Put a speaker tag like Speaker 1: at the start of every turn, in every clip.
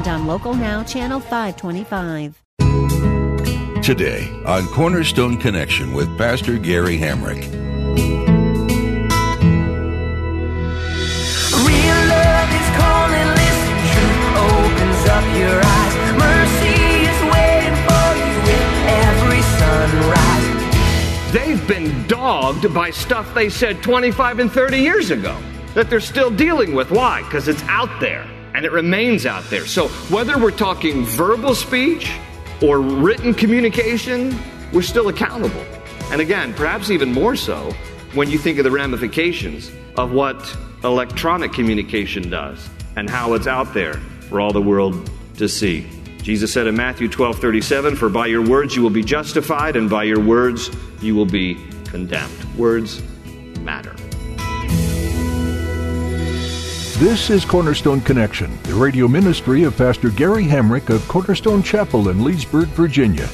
Speaker 1: and on Local Now, Channel 525.
Speaker 2: Today on Cornerstone Connection with Pastor Gary Hamrick.
Speaker 3: Real love is calling, listen, truth opens up your eyes. Mercy is waiting for you with every sunrise.
Speaker 4: They've been dogged by stuff they said 25 and 30 years ago that they're still dealing with. Why? Because it's out there and it remains out there. So whether we're talking verbal speech or written communication, we're still accountable. And again, perhaps even more so when you think of the ramifications of what electronic communication does and how it's out there for all the world to see. Jesus said in Matthew 12 37, For by your words you will be justified, and by your words you will be condemned. Words matter.
Speaker 5: This is Cornerstone Connection, the radio ministry of Pastor Gary Hamrick of Cornerstone Chapel in Leesburg, Virginia.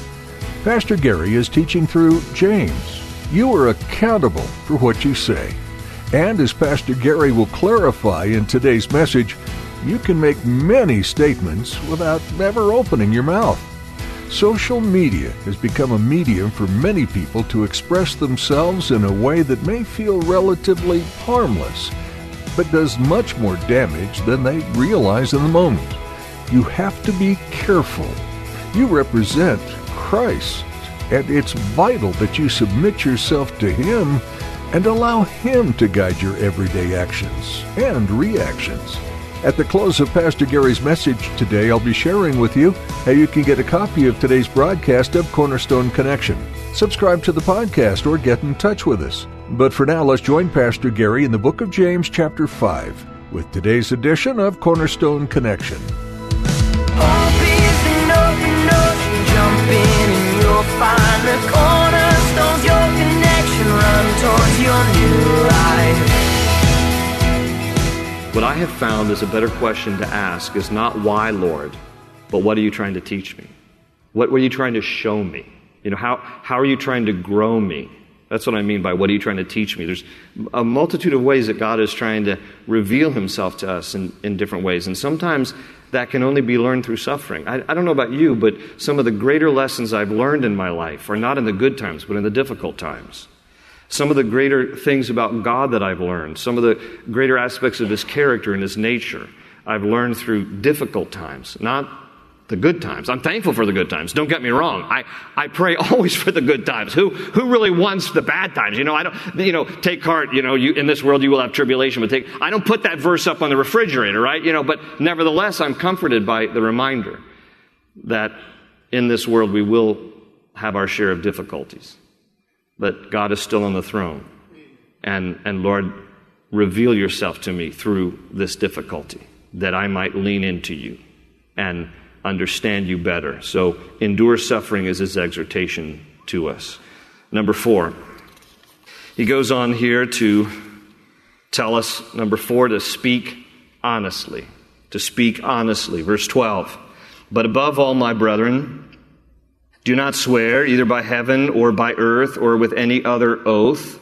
Speaker 5: Pastor Gary is teaching through James. You are accountable for what you say. And as Pastor Gary will clarify in today's message, you can make many statements without ever opening your mouth. Social media has become a medium for many people to express themselves in a way that may feel relatively harmless but does much more damage than they realize in the moment. You have to be careful. You represent Christ, and it's vital that you submit yourself to Him and allow Him to guide your everyday actions and reactions. At the close of Pastor Gary's message today, I'll be sharing with you how you can get a copy of today's broadcast of Cornerstone Connection. Subscribe to the podcast or get in touch with us. But for now, let's join Pastor Gary in the book of James, chapter 5, with today's edition of Cornerstone Connection.
Speaker 4: What I have found is a better question to ask is not why, Lord, but what are you trying to teach me? What were you trying to show me? You know, how, how are you trying to grow me? That's what I mean by what are you trying to teach me? There's a multitude of ways that God is trying to reveal himself to us in, in different ways. And sometimes that can only be learned through suffering. I, I don't know about you, but some of the greater lessons I've learned in my life are not in the good times, but in the difficult times. Some of the greater things about God that I've learned, some of the greater aspects of his character and his nature, I've learned through difficult times, not the good times. I'm thankful for the good times. Don't get me wrong. I, I pray always for the good times. Who, who really wants the bad times? You know, I don't, you know, take heart, you know, you, in this world you will have tribulation, but take, I don't put that verse up on the refrigerator, right? You know, but nevertheless, I'm comforted by the reminder that in this world we will have our share of difficulties. But God is still on the throne. And, and Lord, reveal yourself to me through this difficulty that I might lean into you and understand you better. So, endure suffering is his exhortation to us. Number four, he goes on here to tell us, number four, to speak honestly. To speak honestly. Verse 12. But above all, my brethren, do not swear either by heaven or by earth or with any other oath,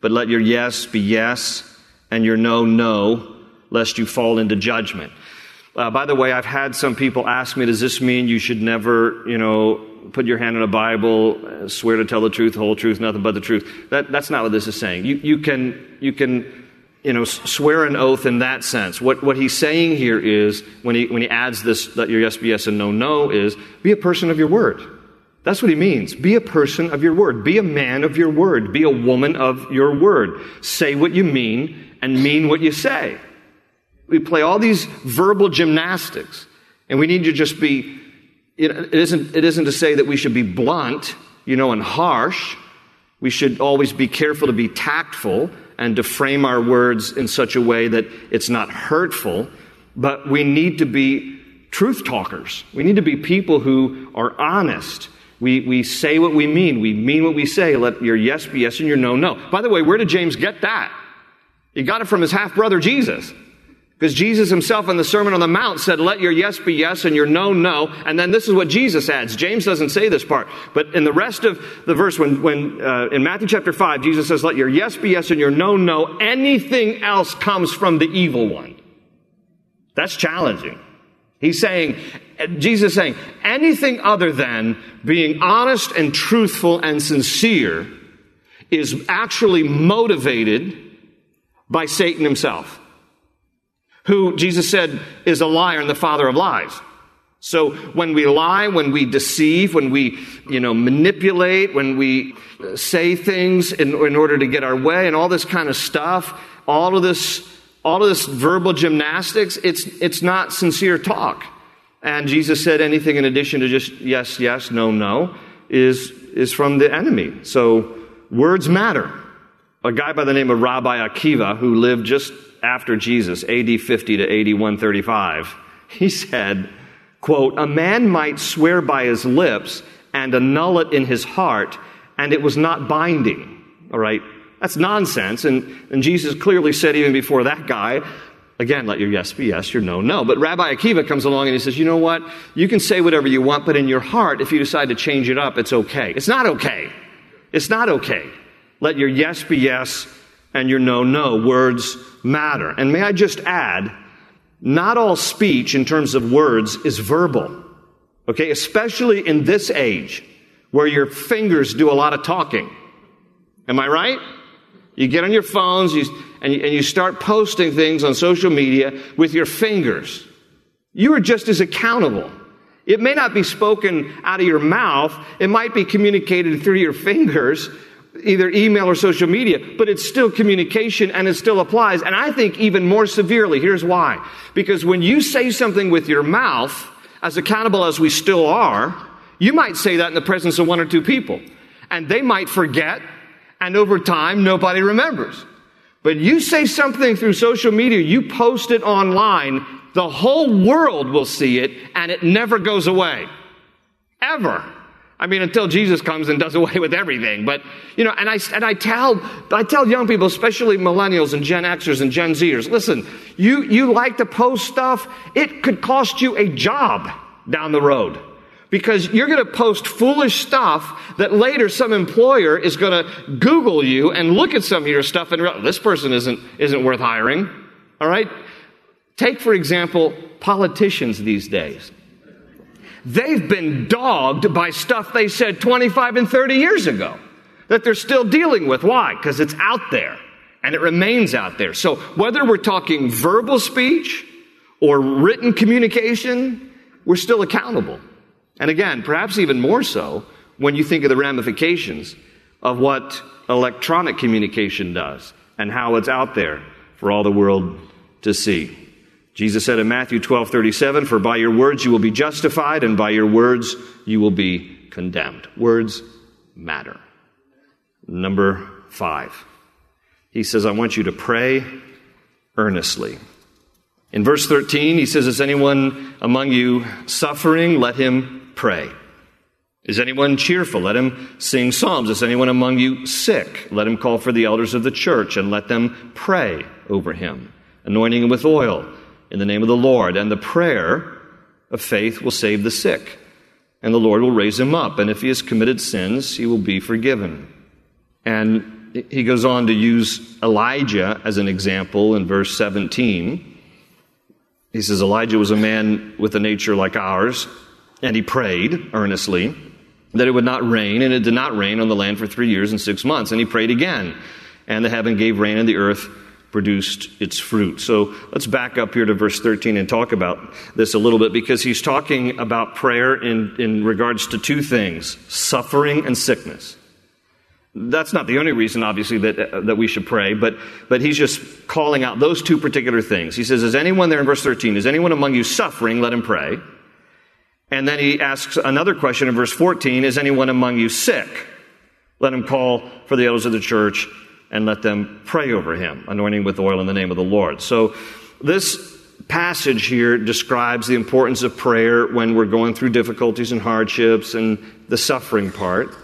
Speaker 4: but let your yes be yes and your no, no, lest you fall into judgment. Uh, by the way, I've had some people ask me, does this mean you should never, you know, put your hand on a Bible, uh, swear to tell the truth, the whole truth, nothing but the truth? That, that's not what this is saying. You, you can, you can, you know, swear an oath in that sense. What, what he's saying here is, when he, when he adds this, that your yes be yes and no, no, is be a person of your word. That's what he means. Be a person of your word. Be a man of your word. Be a woman of your word. Say what you mean and mean what you say. We play all these verbal gymnastics, and we need to just be, it isn't, it isn't to say that we should be blunt, you know, and harsh. We should always be careful to be tactful and to frame our words in such a way that it's not hurtful, but we need to be truth talkers. We need to be people who are honest. We, we say what we mean. We mean what we say. Let your yes be yes and your no, no. By the way, where did James get that? He got it from his half brother Jesus. Because Jesus himself in the Sermon on the Mount said, let your yes be yes and your no, no. And then this is what Jesus adds. James doesn't say this part. But in the rest of the verse, when, when uh, in Matthew chapter 5, Jesus says, let your yes be yes and your no, no. Anything else comes from the evil one. That's challenging. He's saying, Jesus saying, anything other than being honest and truthful and sincere is actually motivated by Satan himself who Jesus said is a liar and the father of lies. So when we lie, when we deceive, when we, you know, manipulate, when we uh, say things in, in order to get our way and all this kind of stuff, all of this, all of this verbal gymnastics, it's, it's not sincere talk. And Jesus said anything in addition to just yes, yes, no, no is, is from the enemy. So words matter. A guy by the name of Rabbi Akiva, who lived just after Jesus, AD 50 to AD 135, he said, quote, A man might swear by his lips and annul it in his heart, and it was not binding. All right? That's nonsense. And, and Jesus clearly said, even before that guy, again, let your yes be yes, your no, no. But Rabbi Akiva comes along and he says, you know what? You can say whatever you want, but in your heart, if you decide to change it up, it's okay. It's not okay. It's not okay. Let your yes be yes and your no, no. Words matter. And may I just add, not all speech in terms of words is verbal. Okay, especially in this age where your fingers do a lot of talking. Am I right? You get on your phones you, and, you, and you start posting things on social media with your fingers. You are just as accountable. It may not be spoken out of your mouth, it might be communicated through your fingers, either email or social media, but it's still communication and it still applies. And I think even more severely, here's why. Because when you say something with your mouth, as accountable as we still are, you might say that in the presence of one or two people. And they might forget, and over time, nobody remembers. But you say something through social media, you post it online, the whole world will see it, and it never goes away. Ever. I mean, until Jesus comes and does away with everything. But, you know, and I, and I tell, I tell young people, especially millennials and Gen Xers and Gen Zers, listen, you, you like to post stuff, it could cost you a job down the road. Because you're going to post foolish stuff that later some employer is going to Google you and look at some of your stuff and realize this person isn't, isn't worth hiring. All right? Take, for example, politicians these days. They've been dogged by stuff they said 25 and 30 years ago that they're still dealing with. Why? Because it's out there and it remains out there. So whether we're talking verbal speech or written communication, we're still accountable. And again, perhaps even more so when you think of the ramifications of what electronic communication does and how it's out there for all the world to see. Jesus said in Matthew 12 37, For by your words you will be justified, and by your words you will be condemned. Words matter. Number five, he says, I want you to pray earnestly. In verse 13, he says, Is anyone among you suffering? Let him pray. Is anyone cheerful? Let him sing psalms. Is anyone among you sick? Let him call for the elders of the church and let them pray over him, anointing him with oil in the name of the Lord. And the prayer of faith will save the sick, and the Lord will raise him up. And if he has committed sins, he will be forgiven. And he goes on to use Elijah as an example in verse 17. He says, Elijah was a man with a nature like ours, and he prayed earnestly that it would not rain, and it did not rain on the land for three years and six months. And he prayed again, and the heaven gave rain, and the earth produced its fruit. So let's back up here to verse 13 and talk about this a little bit because he's talking about prayer in, in regards to two things suffering and sickness. That's not the only reason, obviously, that, uh, that we should pray, but, but he's just calling out those two particular things. He says, Is anyone there in verse 13? Is anyone among you suffering? Let him pray. And then he asks another question in verse 14 Is anyone among you sick? Let him call for the elders of the church and let them pray over him, anointing with oil in the name of the Lord. So this passage here describes the importance of prayer when we're going through difficulties and hardships and the suffering part.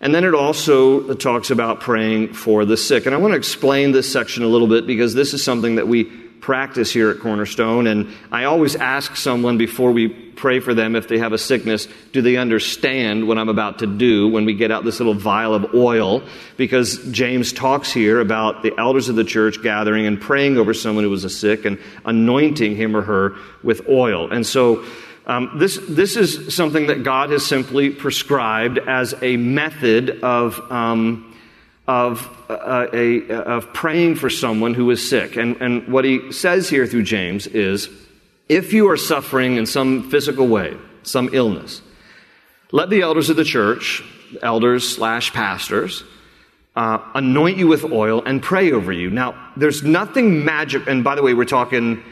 Speaker 4: And then it also talks about praying for the sick. And I want to explain this section a little bit because this is something that we practice here at Cornerstone. And I always ask someone before we pray for them if they have a sickness, do they understand what I'm about to do when we get out this little vial of oil? Because James talks here about the elders of the church gathering and praying over someone who was a sick and anointing him or her with oil. And so, um, this, this is something that God has simply prescribed as a method of, um, of, uh, a, of praying for someone who is sick. And, and what he says here through James is if you are suffering in some physical way, some illness, let the elders of the church, elders slash pastors, uh, anoint you with oil and pray over you. Now, there's nothing magic, and by the way, we're talking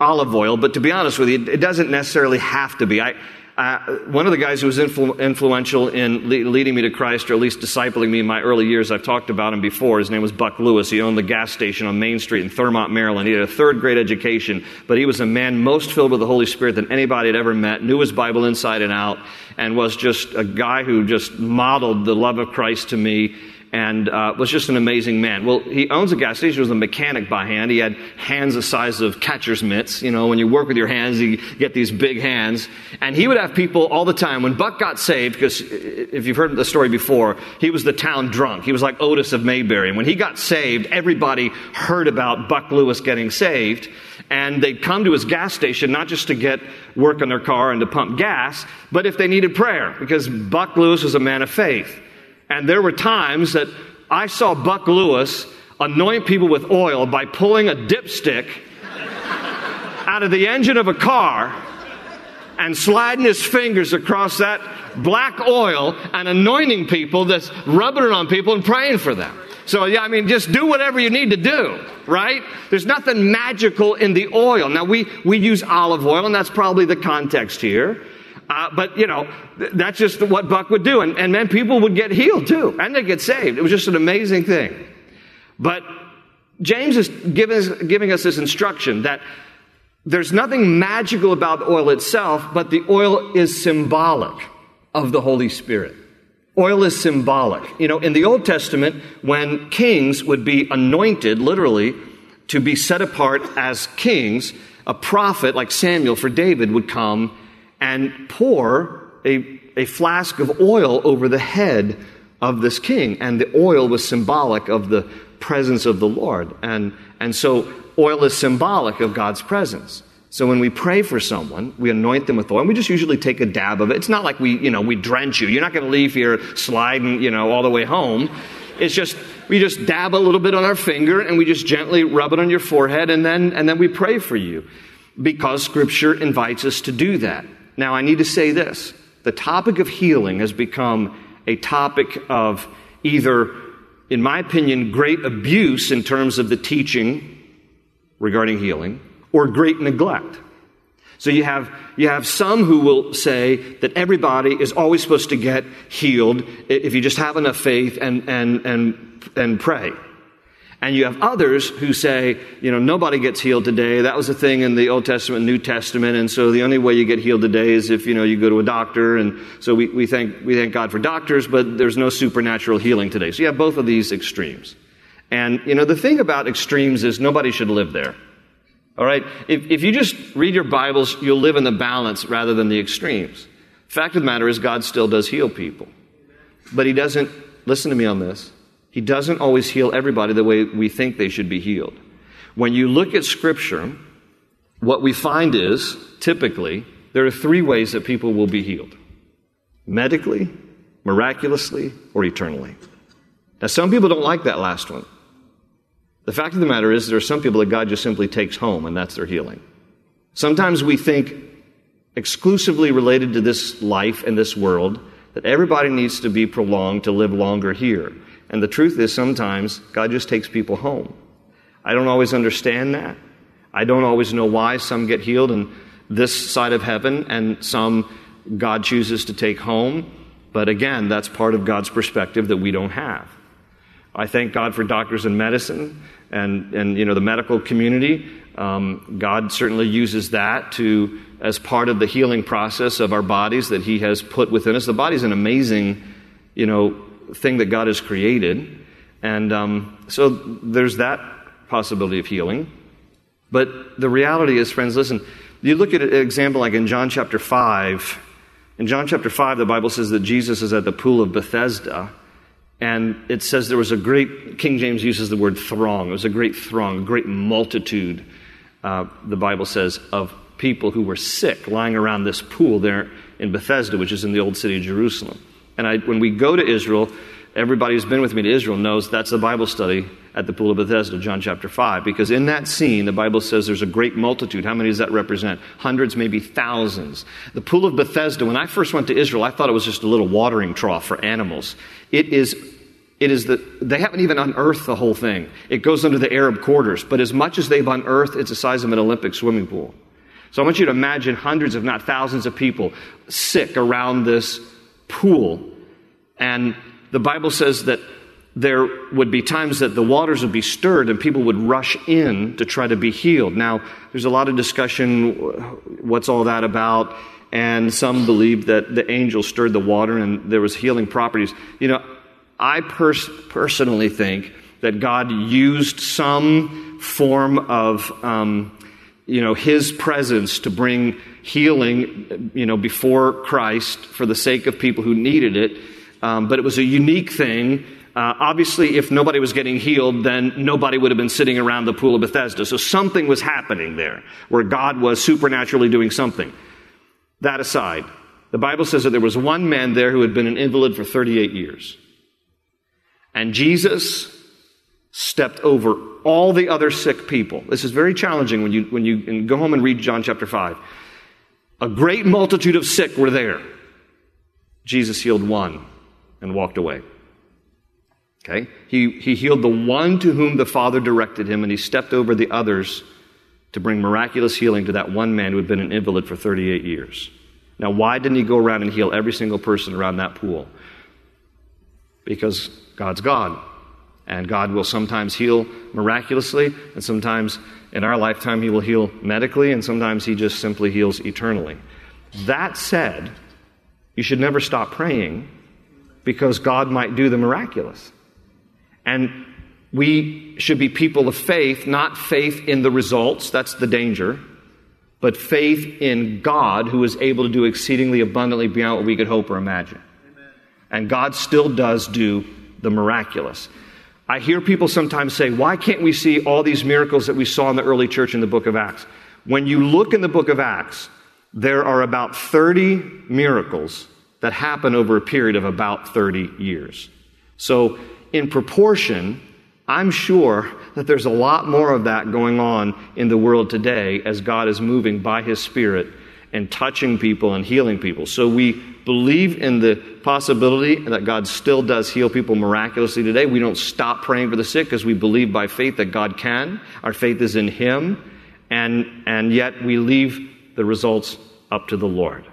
Speaker 4: olive oil, but to be honest with you, it doesn't necessarily have to be. I, one of the guys who was influ- influential in le- leading me to Christ, or at least discipling me in my early years, I've talked about him before. His name was Buck Lewis. He owned the gas station on Main Street in Thurmont, Maryland. He had a third grade education, but he was a man most filled with the Holy Spirit than anybody had ever met, knew his Bible inside and out, and was just a guy who just modeled the love of Christ to me and uh, was just an amazing man. Well, he owns a gas station. He was a mechanic by hand. He had hands the size of catcher's mitts. You know, when you work with your hands, you get these big hands. And he would have people all the time. When Buck got saved, because if you've heard the story before, he was the town drunk. He was like Otis of Mayberry. And when he got saved, everybody heard about Buck Lewis getting saved. And they'd come to his gas station not just to get work on their car and to pump gas, but if they needed prayer, because Buck Lewis was a man of faith. And there were times that I saw Buck Lewis anoint people with oil by pulling a dipstick out of the engine of a car and sliding his fingers across that black oil and anointing people, that's rubbing it on people and praying for them. So, yeah, I mean, just do whatever you need to do, right? There's nothing magical in the oil. Now, we, we use olive oil, and that's probably the context here. Uh, but, you know, th- that's just what Buck would do. And, and then people would get healed too, and they get saved. It was just an amazing thing. But James is giving us, giving us this instruction that there's nothing magical about oil itself, but the oil is symbolic of the Holy Spirit. Oil is symbolic. You know, in the Old Testament, when kings would be anointed, literally, to be set apart as kings, a prophet like Samuel for David would come and pour a, a flask of oil over the head of this king. And the oil was symbolic of the presence of the Lord. And, and so oil is symbolic of God's presence. So when we pray for someone, we anoint them with oil, and we just usually take a dab of it. It's not like we, you know, we drench you. You're not going to leave here sliding, you know, all the way home. It's just we just dab a little bit on our finger and we just gently rub it on your forehead and then and then we pray for you because scripture invites us to do that. Now, I need to say this the topic of healing has become a topic of either, in my opinion, great abuse in terms of the teaching regarding healing or great neglect. So you have, you have some who will say that everybody is always supposed to get healed if you just have enough faith and, and, and, and pray. And you have others who say, you know, nobody gets healed today. That was a thing in the Old Testament, New Testament. And so the only way you get healed today is if, you know, you go to a doctor. And so we, we, thank, we thank God for doctors, but there's no supernatural healing today. So you have both of these extremes. And, you know, the thing about extremes is nobody should live there. All right? If, if you just read your Bibles, you'll live in the balance rather than the extremes. Fact of the matter is, God still does heal people. But He doesn't, listen to me on this, he doesn't always heal everybody the way we think they should be healed. When you look at Scripture, what we find is typically there are three ways that people will be healed medically, miraculously, or eternally. Now, some people don't like that last one. The fact of the matter is, there are some people that God just simply takes home, and that's their healing. Sometimes we think exclusively related to this life and this world that everybody needs to be prolonged to live longer here. And the truth is, sometimes God just takes people home. I don't always understand that. I don't always know why some get healed in this side of heaven and some God chooses to take home. But again, that's part of God's perspective that we don't have. I thank God for doctors and medicine And, and you know, the medical community, um, God certainly uses that to, as part of the healing process of our bodies that He has put within us. The body is an amazing, you know, thing that God has created. And um, so there's that possibility of healing. But the reality is, friends, listen, you look at an example like in John chapter 5. In John chapter 5, the Bible says that Jesus is at the pool of Bethesda. And it says there was a great, King James uses the word throng. It was a great throng, a great multitude, uh, the Bible says, of people who were sick lying around this pool there in Bethesda, which is in the old city of Jerusalem. And I, when we go to Israel, everybody who's been with me to Israel knows that's the Bible study at the Pool of Bethesda, John chapter 5. Because in that scene, the Bible says there's a great multitude. How many does that represent? Hundreds, maybe thousands. The Pool of Bethesda, when I first went to Israel, I thought it was just a little watering trough for animals. It is. It is the, they haven't even unearthed the whole thing. It goes under the Arab quarters, but as much as they've unearthed, it's the size of an Olympic swimming pool. So I want you to imagine hundreds, if not thousands, of people sick around this pool. And the Bible says that there would be times that the waters would be stirred and people would rush in to try to be healed. Now, there's a lot of discussion what's all that about, and some believe that the angel stirred the water and there was healing properties. You know, I pers- personally think that God used some form of, um, you know, His presence to bring healing, you know, before Christ for the sake of people who needed it. Um, but it was a unique thing. Uh, obviously, if nobody was getting healed, then nobody would have been sitting around the pool of Bethesda. So something was happening there where God was supernaturally doing something. That aside, the Bible says that there was one man there who had been an invalid for 38 years. And Jesus stepped over all the other sick people. This is very challenging when you, when you go home and read John chapter 5. A great multitude of sick were there. Jesus healed one and walked away. Okay? He, he healed the one to whom the Father directed him, and he stepped over the others to bring miraculous healing to that one man who had been an invalid for 38 years. Now, why didn't he go around and heal every single person around that pool? Because God's God. And God will sometimes heal miraculously, and sometimes in our lifetime, He will heal medically, and sometimes He just simply heals eternally. That said, you should never stop praying because God might do the miraculous. And we should be people of faith, not faith in the results, that's the danger, but faith in God who is able to do exceedingly abundantly beyond what we could hope or imagine. Amen. And God still does do the miraculous. I hear people sometimes say, why can't we see all these miracles that we saw in the early church in the book of Acts? When you look in the book of Acts, there are about 30 miracles that happen over a period of about 30 years. So, in proportion, I'm sure that there's a lot more of that going on in the world today as God is moving by His Spirit and touching people and healing people. So we believe in the possibility that God still does heal people miraculously today. We don't stop praying for the sick because we believe by faith that God can. Our faith is in Him. And, and yet we leave the results up to the Lord.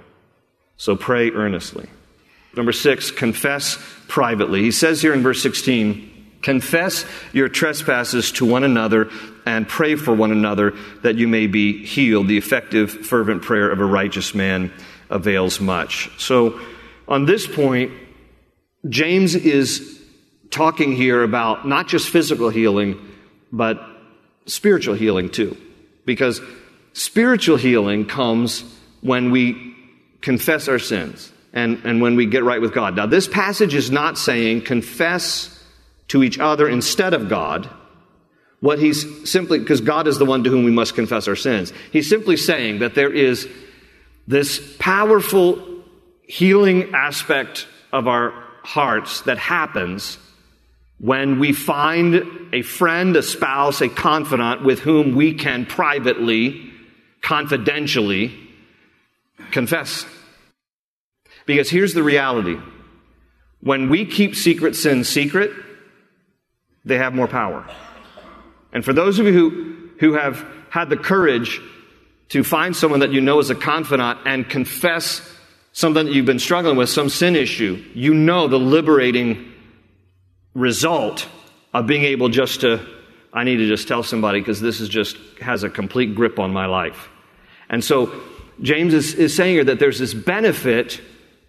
Speaker 4: So pray earnestly. Number six, confess privately. He says here in verse 16, Confess your trespasses to one another and pray for one another that you may be healed. The effective, fervent prayer of a righteous man avails much. So, on this point, James is talking here about not just physical healing, but spiritual healing too. Because spiritual healing comes when we confess our sins and, and when we get right with God. Now, this passage is not saying confess to each other instead of God. What he's simply, because God is the one to whom we must confess our sins. He's simply saying that there is this powerful healing aspect of our hearts that happens when we find a friend, a spouse, a confidant with whom we can privately, confidentially confess. Because here's the reality when we keep secret sins secret, they have more power. And for those of you who, who have had the courage to find someone that you know is a confidant and confess something that you've been struggling with, some sin issue, you know the liberating result of being able just to I need to just tell somebody because this is just has a complete grip on my life. And so James is, is saying here that there's this benefit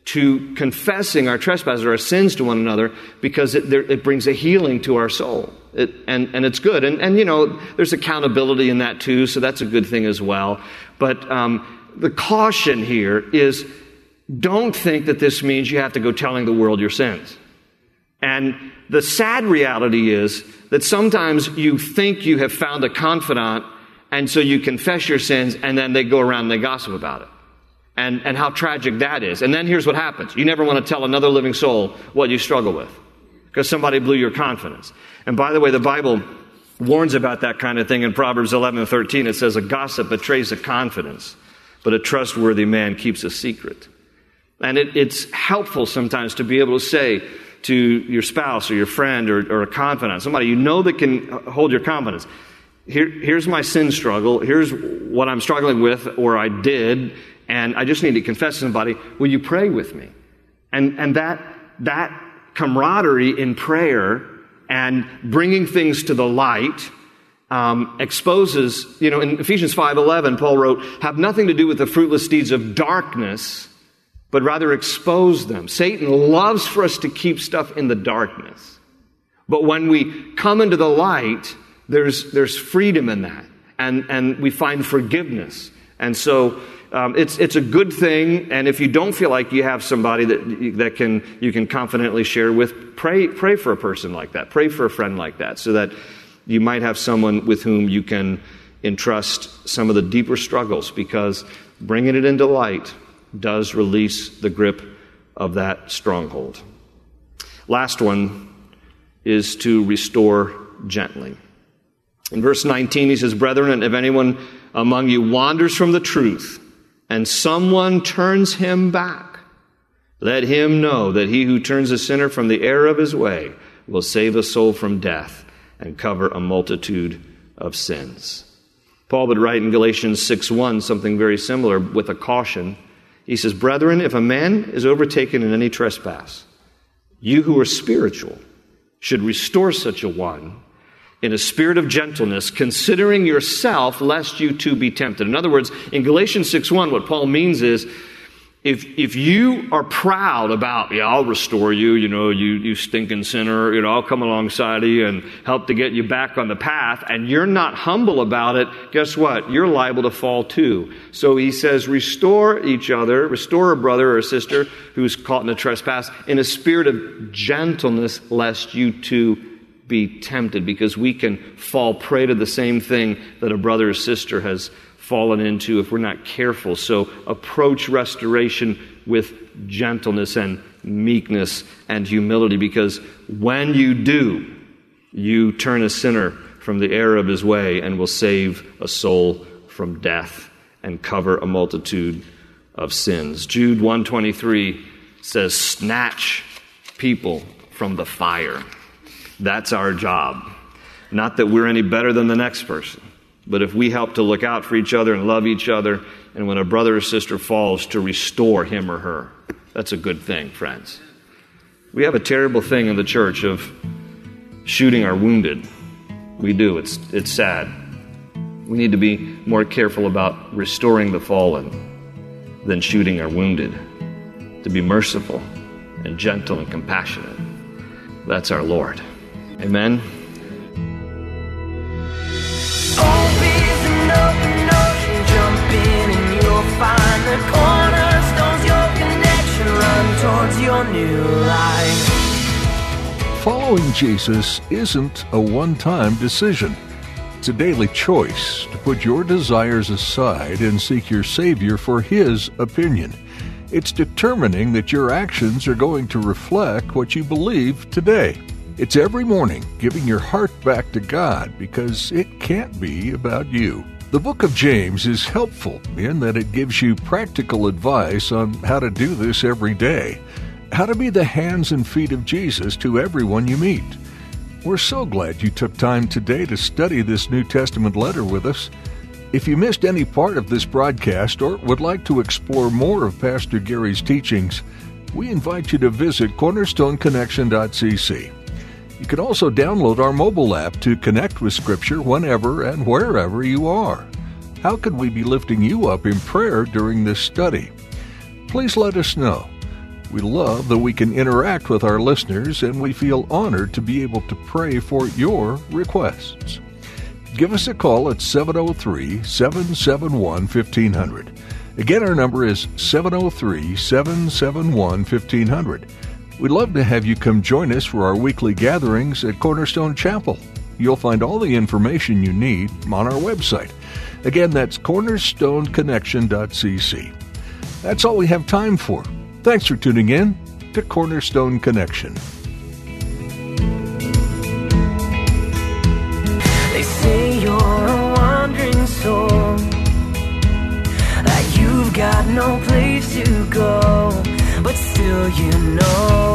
Speaker 4: to confessing our trespasses or our sins to one another because it, there, it brings a healing to our soul. It, and, and it's good. And, and, you know, there's accountability in that too, so that's a good thing as well. But um, the caution here is don't think that this means you have to go telling the world your sins. And the sad reality is that sometimes you think you have found a confidant, and so you confess your sins, and then they go around and they gossip about it. And, and how tragic that is. And then here's what happens you never want to tell another living soul what you struggle with because somebody blew your confidence. And by the way, the Bible warns about that kind of thing in Proverbs 11 and 13. It says, A gossip betrays a confidence, but a trustworthy man keeps a secret. And it, it's helpful sometimes to be able to say to your spouse or your friend or, or a confidant, somebody you know that can hold your confidence. Here, here's my sin struggle. Here's what I'm struggling with or I did, and I just need to confess to somebody. Will you pray with me? And, and that, that camaraderie in prayer and bringing things to the light um, exposes, you know, in Ephesians 5.11, Paul wrote, have nothing to do with the fruitless deeds of darkness, but rather expose them. Satan loves for us to keep stuff in the darkness. But when we come into the light, there's, there's freedom in that. And, and we find forgiveness. And so um, it's, it's a good thing. And if you don't feel like you have somebody that, that can, you can confidently share with, pray, pray for a person like that. Pray for a friend like that so that you might have someone with whom you can entrust some of the deeper struggles because bringing it into light does release the grip of that stronghold. Last one is to restore gently. In verse 19, he says, Brethren, if anyone among you wanders from the truth, and someone turns him back, let him know that he who turns a sinner from the error of his way will save a soul from death and cover a multitude of sins. Paul would write in Galatians 6 1 something very similar with a caution. He says, Brethren, if a man is overtaken in any trespass, you who are spiritual should restore such a one in a spirit of gentleness, considering yourself, lest you too be tempted. In other words, in Galatians 6 1, what Paul means is if, if you are proud about, yeah, I'll restore you, you know, you, you stinking sinner, you know, I'll come alongside of you and help to get you back on the path, and you're not humble about it, guess what? You're liable to fall too. So he says, restore each other, restore a brother or a sister who's caught in a trespass in a spirit of gentleness, lest you too be tempted, because we can fall prey to the same thing that a brother or sister has fallen into if we're not careful. So approach restoration with gentleness and meekness and humility because when you do, you turn a sinner from the error of his way and will save a soul from death and cover a multitude of sins. Jude 123 says snatch people from the fire. That's our job. Not that we're any better than the next person. But if we help to look out for each other and love each other, and when a brother or sister falls, to restore him or her, that's a good thing, friends. We have a terrible thing in the church of shooting our wounded. We do, it's, it's sad. We need to be more careful about restoring the fallen than shooting our wounded, to be merciful and gentle and compassionate. That's our Lord. Amen.
Speaker 5: Following Jesus isn't a one time decision. It's a daily choice to put your desires aside and seek your Savior for His opinion. It's determining that your actions are going to reflect what you believe today. It's every morning giving your heart back to God because it can't be about you. The book of James is helpful in that it gives you practical advice on how to do this every day, how to be the hands and feet of Jesus to everyone you meet. We're so glad you took time today to study this New Testament letter with us. If you missed any part of this broadcast or would like to explore more of Pastor Gary's teachings, we invite you to visit cornerstoneconnection.cc. You can also download our mobile app to connect with Scripture whenever and wherever you are. How can we be lifting you up in prayer during this study? Please let us know. We love that we can interact with our listeners and we feel honored to be able to pray for your requests. Give us a call at 703 771 1500. Again, our number is 703 771 1500. We'd love to have you come join us for our weekly gatherings at Cornerstone Chapel. You'll find all the information you need on our website. Again, that's cornerstoneconnection.cc. That's all we have time for. Thanks for tuning in to Cornerstone Connection.
Speaker 3: They say you're a wandering soul, that you've got no place to go, but still you know